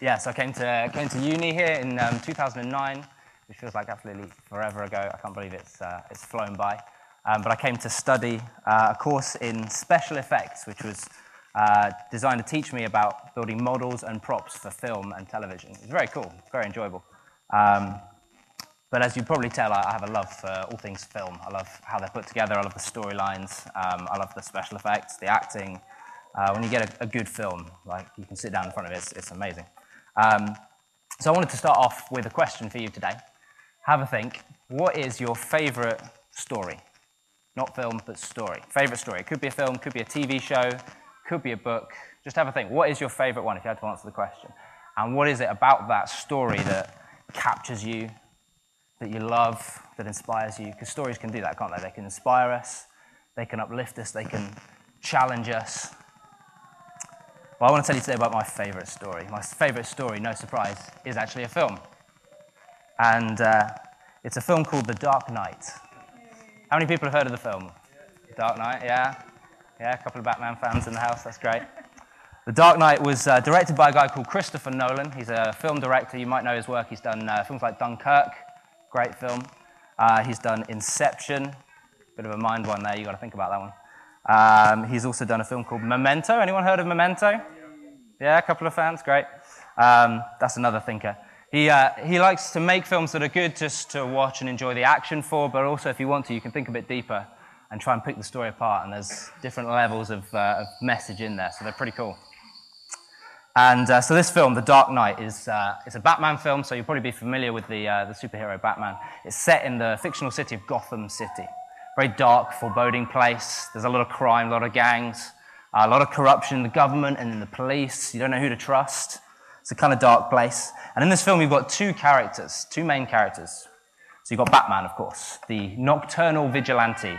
yeah, so I came to, came to uni here in um, 2009, which feels like absolutely forever ago. I can't believe it's, uh, it's flown by. Um, but I came to study uh, a course in special effects, which was uh, designed to teach me about building models and props for film and television. It's very cool, very enjoyable. Um, but as you probably tell, I have a love for all things film. I love how they're put together. I love the storylines. Um, I love the special effects, the acting. Uh, when you get a, a, good film, like you can sit down in front of it, it's, it's amazing. Um, so I wanted to start off with a question for you today. Have a think. What is your favorite story? Not film, but story. Favorite story. It could be a film, could be a TV show, could be a book. Just have a think. What is your favorite one if you had to answer the question? And what is it about that story that captures you, that you love, that inspires you. Because stories can do that, can't they? They can inspire us, they can uplift us, they can challenge us. Well, I want to tell you today about my favorite story. My favorite story, no surprise, is actually a film. And uh, it's a film called The Dark Knight. How many people have heard of the film? Dark Knight, yeah? Yeah, a couple of Batman fans in the house, that's great. The Dark Knight was uh, directed by a guy called Christopher Nolan. He's a film director. You might know his work. He's done uh, films like Dunkirk, great film. Uh, he's done Inception, bit of a mind one there. You've got to think about that one. Um, he's also done a film called Memento. Anyone heard of Memento? Yeah, a couple of fans. Great. Um, that's another thinker. He, uh, he likes to make films that are good just to watch and enjoy the action for, but also, if you want to, you can think a bit deeper and try and pick the story apart. And there's different levels of, uh, of message in there, so they're pretty cool. And uh, so this film, The Dark Knight, is uh, it's a Batman film, so you'll probably be familiar with the, uh, the superhero Batman. It's set in the fictional city of Gotham City. Very dark, foreboding place. There's a lot of crime, a lot of gangs, a lot of corruption in the government and in the police. You don't know who to trust. It's a kind of dark place. And in this film, you've got two characters, two main characters. So you've got Batman, of course, the nocturnal vigilante,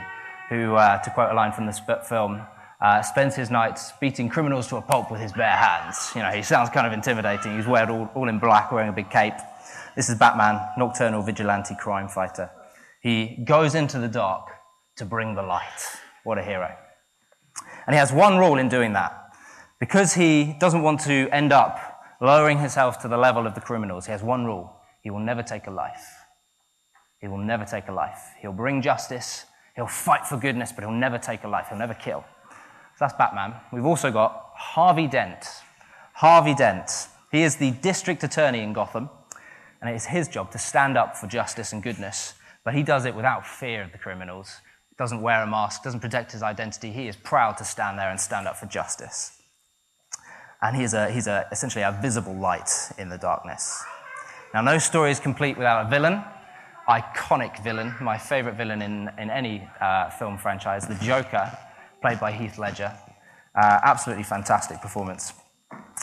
who, uh, to quote a line from the film, uh, spends his nights beating criminals to a pulp with his bare hands. You know, he sounds kind of intimidating. He's wearing all, all in black, wearing a big cape. This is Batman, nocturnal vigilante crime fighter. He goes into the dark to bring the light. What a hero. And he has one rule in doing that. Because he doesn't want to end up lowering himself to the level of the criminals, he has one rule. He will never take a life. He will never take a life. He'll bring justice. He'll fight for goodness, but he'll never take a life. He'll never kill. So that's Batman. We've also got Harvey Dent. Harvey Dent. He is the district attorney in Gotham, and it is his job to stand up for justice and goodness, but he does it without fear of the criminals. Doesn't wear a mask, doesn't protect his identity. He is proud to stand there and stand up for justice. And he is a, he's a, essentially a visible light in the darkness. Now, no story is complete without a villain. Iconic villain, my favorite villain in, in any uh, film franchise, the Joker played by Heath Ledger. Uh, absolutely fantastic performance.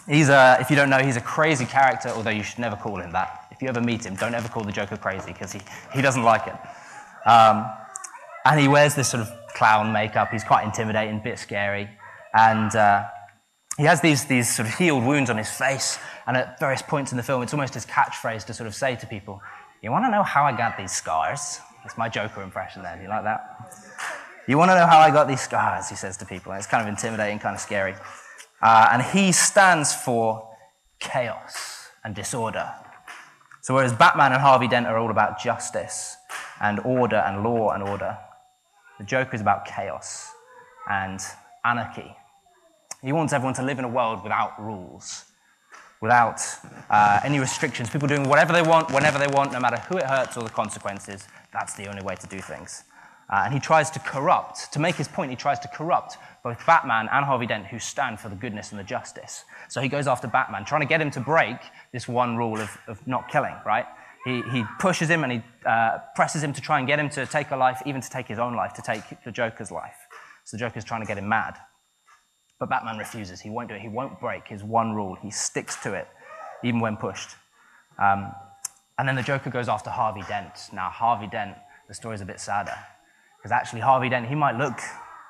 He's a, if you don't know, he's a crazy character, although you should never call him that. If you ever meet him, don't ever call the Joker crazy because he, he doesn't like it. Um, and he wears this sort of clown makeup. He's quite intimidating, a bit scary. And uh, he has these, these sort of healed wounds on his face. And at various points in the film, it's almost his catchphrase to sort of say to people, You want to know how I got these scars? It's my Joker impression there. Do you like that? You want to know how I got these scars, he says to people. It's kind of intimidating, kind of scary. Uh, and he stands for chaos and disorder. So, whereas Batman and Harvey Dent are all about justice and order and law and order, the Joker is about chaos and anarchy. He wants everyone to live in a world without rules, without uh, any restrictions, people doing whatever they want, whenever they want, no matter who it hurts or the consequences. That's the only way to do things. Uh, and he tries to corrupt, to make his point, he tries to corrupt both Batman and Harvey Dent, who stand for the goodness and the justice. So he goes after Batman, trying to get him to break this one rule of, of not killing, right? He, he pushes him and he uh, presses him to try and get him to take a life, even to take his own life, to take the Joker's life. So the Joker's trying to get him mad. But Batman refuses. He won't do it. He won't break his one rule. He sticks to it, even when pushed. Um, and then the Joker goes after Harvey Dent. Now, Harvey Dent, the story's a bit sadder. Because actually, Harvey Dent, he might look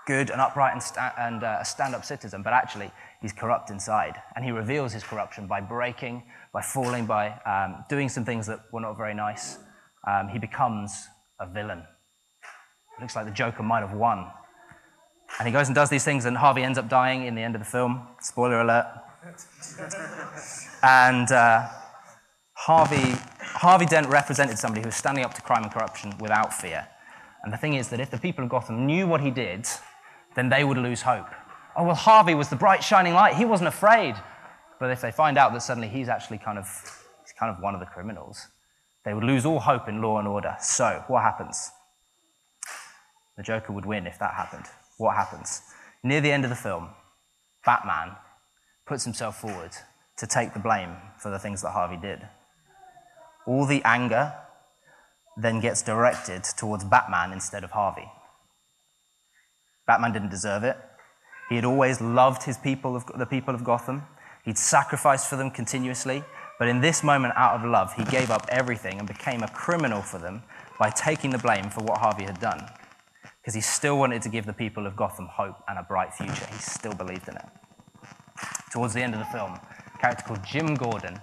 good and upright and, sta- and uh, a stand up citizen, but actually, he's corrupt inside. And he reveals his corruption by breaking, by falling, by um, doing some things that were not very nice. Um, he becomes a villain. It looks like the Joker might have won. And he goes and does these things, and Harvey ends up dying in the end of the film. Spoiler alert. and uh, Harvey, Harvey Dent represented somebody who was standing up to crime and corruption without fear. And the thing is that if the people of Gotham knew what he did, then they would lose hope. Oh, well, Harvey was the bright, shining light. He wasn't afraid. But if they find out that suddenly he's actually kind of, he's kind of one of the criminals, they would lose all hope in law and order. So, what happens? The Joker would win if that happened. What happens? Near the end of the film, Batman puts himself forward to take the blame for the things that Harvey did. All the anger then gets directed towards Batman instead of Harvey. Batman didn't deserve it. He had always loved his people of, the people of Gotham. He'd sacrificed for them continuously. But in this moment, out of love, he gave up everything and became a criminal for them by taking the blame for what Harvey had done. Because he still wanted to give the people of Gotham hope and a bright future. He still believed in it. Towards the end of the film, a character called Jim Gordon,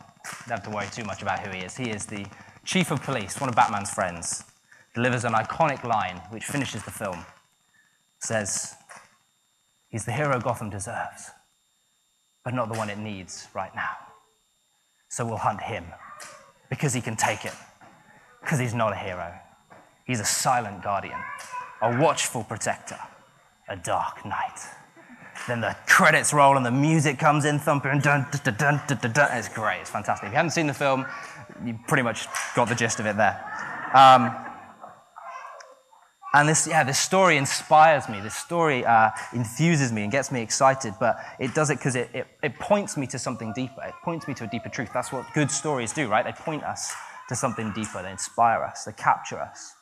don't have to worry too much about who he is. He is the chief of police, one of Batman's friends, delivers an iconic line which finishes the film. Says, He's the hero Gotham deserves, but not the one it needs right now. So we'll hunt him because he can take it, because he's not a hero. He's a silent guardian, a watchful protector, a dark knight. Then the credits roll and the music comes in thumping and dun, dun, dun, dun, dun, dun. It's great. It's fantastic. If you haven't seen the film, you pretty much got the gist of it there. Um, and this, yeah, this story inspires me. This story uh, enthuses me and gets me excited, but it does it because it, it, it points me to something deeper. It points me to a deeper truth. That's what good stories do, right? They point us to something deeper. They inspire us. They capture us.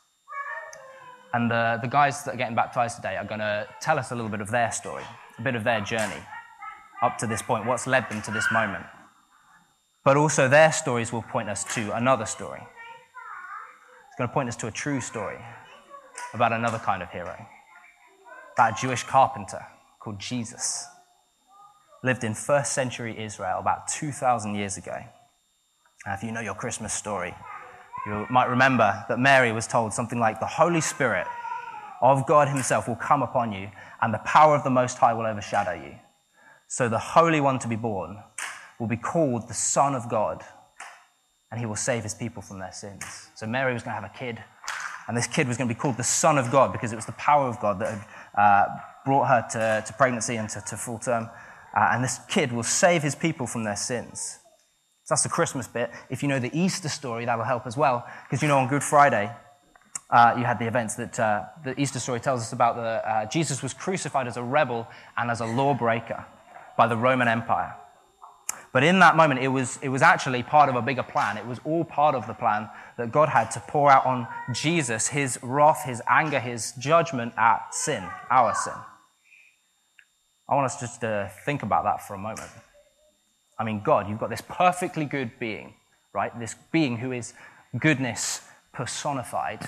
And the, the guys that are getting baptized today are going to tell us a little bit of their story, a bit of their journey up to this point, what's led them to this moment. But also, their stories will point us to another story. It's going to point us to a true story about another kind of hero, That Jewish carpenter called Jesus. Lived in first century Israel about 2,000 years ago. Now, if you know your Christmas story, you might remember that Mary was told something like, The Holy Spirit of God Himself will come upon you, and the power of the Most High will overshadow you. So the Holy One to be born will be called the Son of God, and He will save His people from their sins. So Mary was going to have a kid, and this kid was going to be called the Son of God because it was the power of God that had uh, brought her to, to, pregnancy and to, to full term. Uh, and this kid will save his people from their sins. So that's the Christmas bit. If you know the Easter story, that'll help as well. Because you know, on Good Friday, uh, you had the events that uh, the Easter story tells us about. Uh, Jesus was crucified as a rebel and as a lawbreaker by the Roman Empire. But in that moment, it was, it was actually part of a bigger plan. It was all part of the plan that God had to pour out on Jesus his wrath, his anger, his judgment at sin, our sin. I want us just to think about that for a moment. I mean, God, you've got this perfectly good being, right? This being who is goodness personified.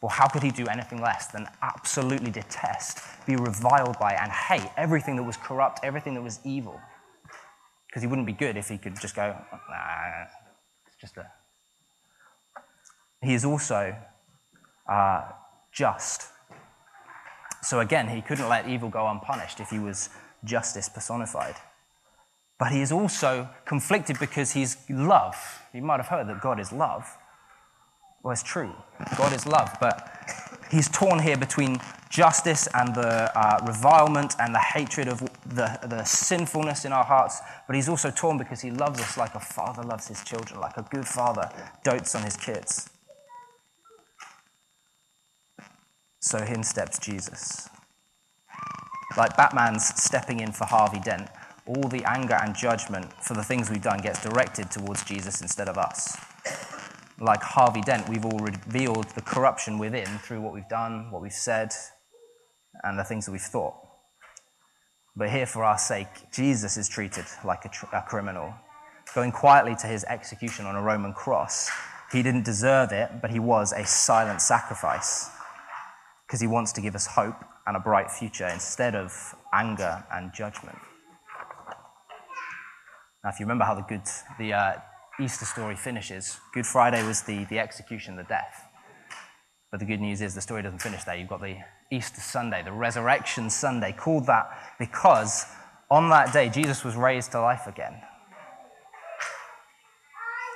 Well, how could he do anything less than absolutely detest, be reviled by, and hate everything that was corrupt, everything that was evil? Because he wouldn't be good if he could just go, nah, it's just a. He is also uh, just. So again, he couldn't let evil go unpunished if he was justice personified. But he is also conflicted because he's love. You might have heard that God is love. Well, it's true. God is love. But he's torn here between justice and the uh, revilement and the hatred of the, the sinfulness in our hearts. But he's also torn because he loves us like a father loves his children, like a good father dotes on his kids. So in steps Jesus. Like Batman's stepping in for Harvey Dent, all the anger and judgment for the things we've done gets directed towards Jesus instead of us like Harvey Dent, we've all revealed the corruption within through what we've done, what we've said, and the things that we've thought. But here, for our sake, Jesus is treated like a, tr- a criminal, going quietly to his execution on a Roman cross. He didn't deserve it, but he was a silent sacrifice because he wants to give us hope and a bright future instead of anger and judgment. Now, if you remember how the good, the uh, Easter story finishes. Good Friday was the, the execution, the death. But the good news is the story doesn't finish there. You've got the Easter Sunday, the Resurrection Sunday, called that because On that day, Jesus was raised to life again.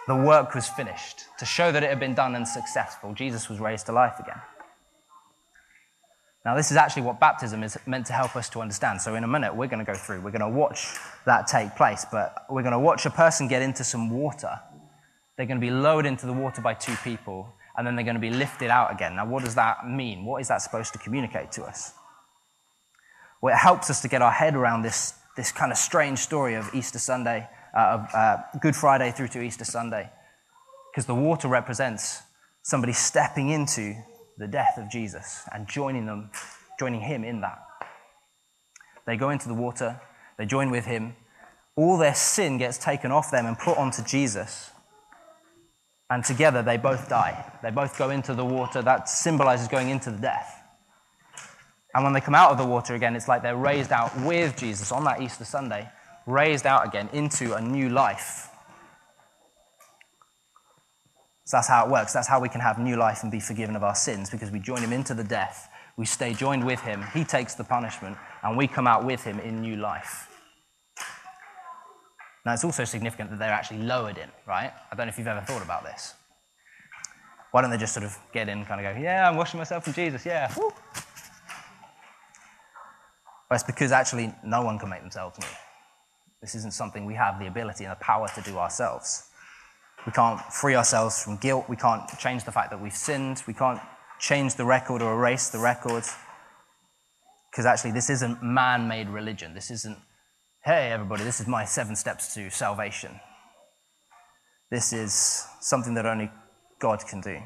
The work was finished. To show that it had been done and successful, Jesus was raised to life again. Now, this is actually what baptism is meant to help us to understand. So, in a minute, we're going to go through, we're going to watch that take place, but we're going to watch a person get into some water. They're going to be lowered into the water by two people, and then they're going to be lifted out again. Now, what does that mean? What is that supposed to communicate to us? Well, it helps us to get our head around this, this kind of strange story of Easter Sunday, uh, of uh, Good Friday through to Easter Sunday, because the water represents somebody stepping into the death of Jesus and joining them, joining him in that. They go into the water, they join with him. All their sin gets taken off them and put onto Jesus. And together they both die. They both go into the water. That symbolizes going into the death. And when they come out of the water again, it's like they're raised out with Jesus on that Easter Sunday, raised out again into a new life. So that's how it works. That's how we can have new life and be forgiven of our sins because we join him into the death. We stay joined with him. He takes the punishment, and we come out with him in new life. Now, it's also significant that they're actually lowered in, right? I don't know if you've ever thought about this. Why don't they just sort of get in, kind of go, yeah, I'm washing myself in Jesus, yeah. Woo. Well, it's because actually no one can make themselves new. This isn't something we have the ability and the power to do ourselves. We can't free ourselves from guilt. We can't change the fact that we've sinned. We can't change the record or erase the record. Because actually, this isn't man made religion. This isn't, hey, everybody, this is my seven steps to salvation. This is something that only God can do.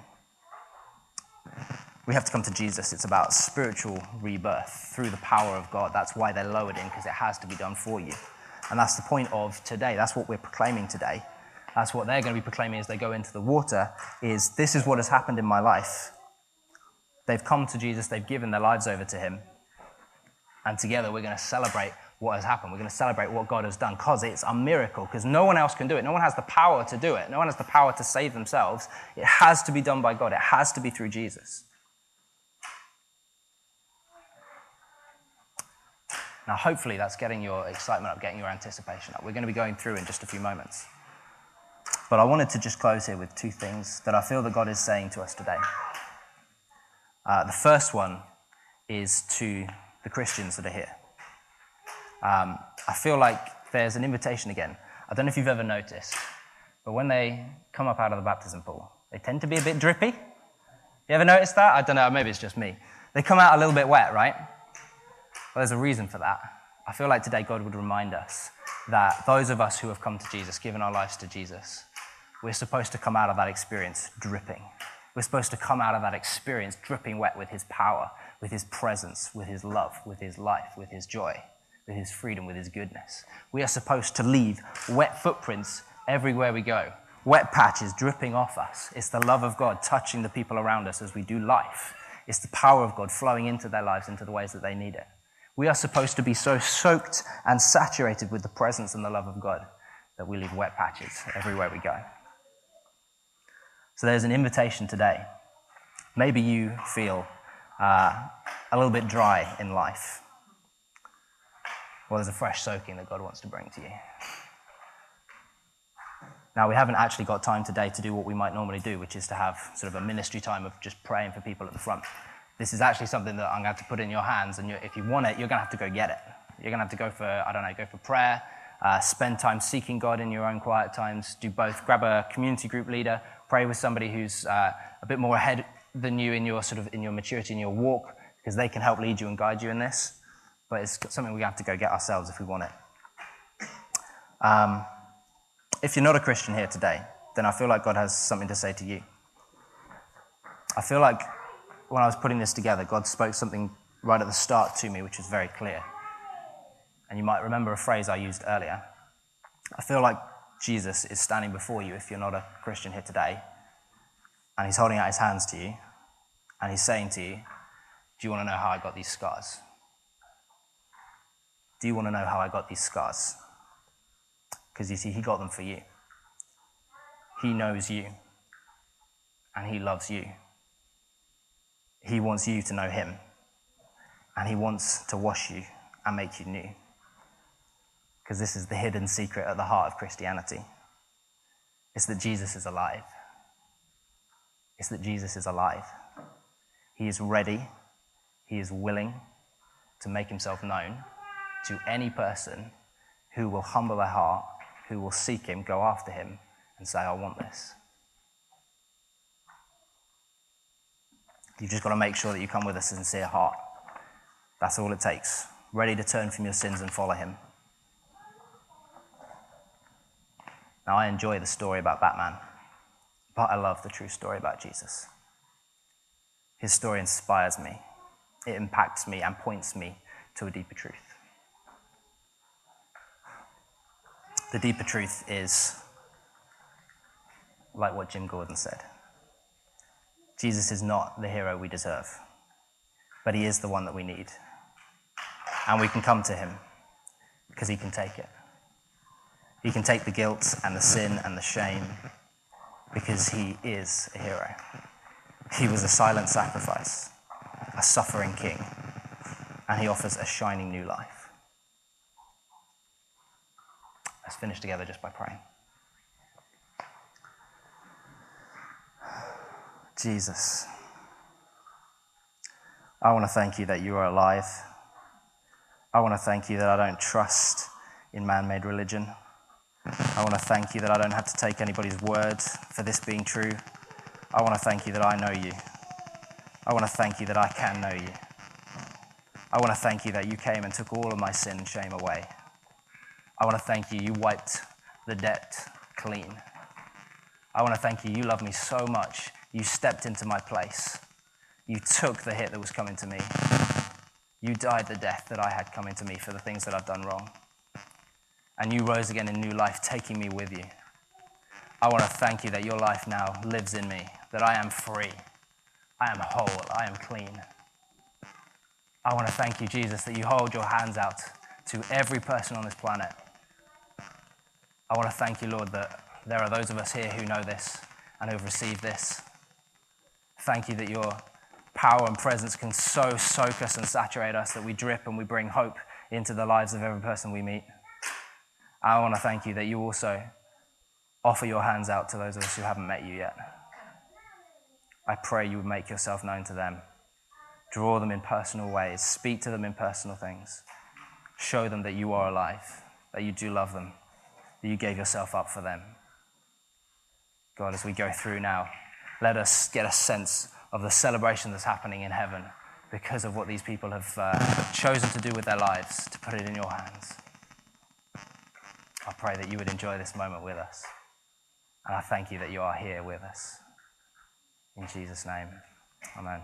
We have to come to Jesus. It's about spiritual rebirth through the power of God. That's why they're lowered in, because it has to be done for you. And that's the point of today. That's what we're proclaiming today. That's what they're going to be proclaiming as they go into the water is this is what has happened in my life. They've come to Jesus, they've given their lives over to him. And together we're going to celebrate what has happened. We're going to celebrate what God has done because it's a miracle, because no one else can do it. No one has the power to do it. No one has the power to save themselves. It has to be done by God, it has to be through Jesus. Now, hopefully, that's getting your excitement up, getting your anticipation up. We're going to be going through in just a few moments. But I wanted to just close here with two things that I feel that God is saying to us today. Uh, the first one is to the Christians that are here. Um, I feel like there's an invitation again. I don't know if you've ever noticed, but when they come up out of the baptism pool, they tend to be a bit drippy. You ever noticed that? I don't know, maybe it's just me. They come out a little bit wet, right? Well, there's a reason for that. I feel like today God would remind us that those of us who have come to Jesus, given our lives to Jesus, we're supposed to come out of that experience dripping. We're supposed to come out of that experience dripping wet with His power, with His presence, with His love, with His life, with His joy, with His freedom, with His goodness. We are supposed to leave wet footprints everywhere we go, wet patches dripping off us. It's the love of God touching the people around us as we do life. It's the power of God flowing into their lives into the ways that they need it. We are supposed to be so soaked and saturated with the presence and the love of God that we leave wet patches everywhere we go. So there's an invitation today. Maybe you feel uh, a little bit dry in life. Well, there's a fresh soaking that God wants to bring to you. Now, we haven't actually got time today to do what we might normally do, which is to have sort of a ministry time of just praying for people at the front. This is actually something that I'm going to have to put in your hands, and if you want it, you're going to have to go get it. You're going to have to go for, I don't know, go for prayer, uh, spend time seeking God in your own quiet times, do both. Grab a community group leader, pray with somebody who's uh, a bit more ahead than you in your sort of in your maturity in your walk, because they can help lead you and guide you in this. But it's something we have to go get ourselves if we want it. Um, if you're not a Christian here today, then I feel like God has something to say to you. I feel like when I was putting this together, God spoke something right at the start to me, which was very clear. And you might remember a phrase I used earlier. I feel like Jesus is standing before you if you're not a Christian here today, and he's holding out his hands to you, and he's saying to you, Do you want to know how I got these scars? Do you want to know how I got these scars? Because you see, he got them for you. He knows you, and he loves you. He wants you to know him, and he wants to wash you and make you new. because this is the hidden secret at the heart of Christianity. It's that Jesus is alive. It's that Jesus is alive. He is ready, he is willing to make himself known to any person who will humble their heart, who will seek him, go after him, and say, I want this. You've just got to make sure that you come with a sincere heart. That's all it takes. Ready to turn from your sins and follow him. Now, I enjoy the story about Batman, but I love the true story about Jesus. His story inspires me, it impacts me, and points me to a deeper truth. The deeper truth is like what Jim Gordon said Jesus is not the hero we deserve, but he is the one that we need. And we can come to him because he can take it. He can take the guilt and the sin and the shame because he is a hero. He was a silent sacrifice, a suffering king, and he offers a shining new life. Let's finish together just by praying. Jesus, I want to thank you that you are alive. I want to thank you that I don't trust in man made religion. I want to thank you that I don't have to take anybody's word for this being true. I want to thank you that I know you. I want to thank you that I can know you. I want to thank you that you came and took all of my sin and shame away. I want to thank you, you wiped the debt clean. I want to thank you, you love me so much, you stepped into my place. You took the hit that was coming to me. You died the death that I had coming to me for the things that I've done wrong and you rose again in new life, taking me with you. I want to thank you that your life now lives in me, that I am free, I am whole, I am clean. I want to thank you, Jesus, that you hold your hands out to every person on this planet. I want to thank you, Lord, that there are those of us here who know this and who have received this. Thank you that your power and presence can so soak us and saturate us that we drip and we bring hope into the lives of every person we meet. I want to thank you that you also offer your hands out to those of us who haven't met you yet. I pray you would make yourself known to them. Draw them in personal ways. Speak to them in personal things. Show them that you are alive, that you do love them, that you gave yourself up for them. God, as we go through now, let us get a sense of the celebration that's happening in heaven because of what these people have uh, chosen to do with their lives, to put it in your hands. I pray that you would enjoy this moment with us. And I thank you that you are here with us. In Jesus' name, amen.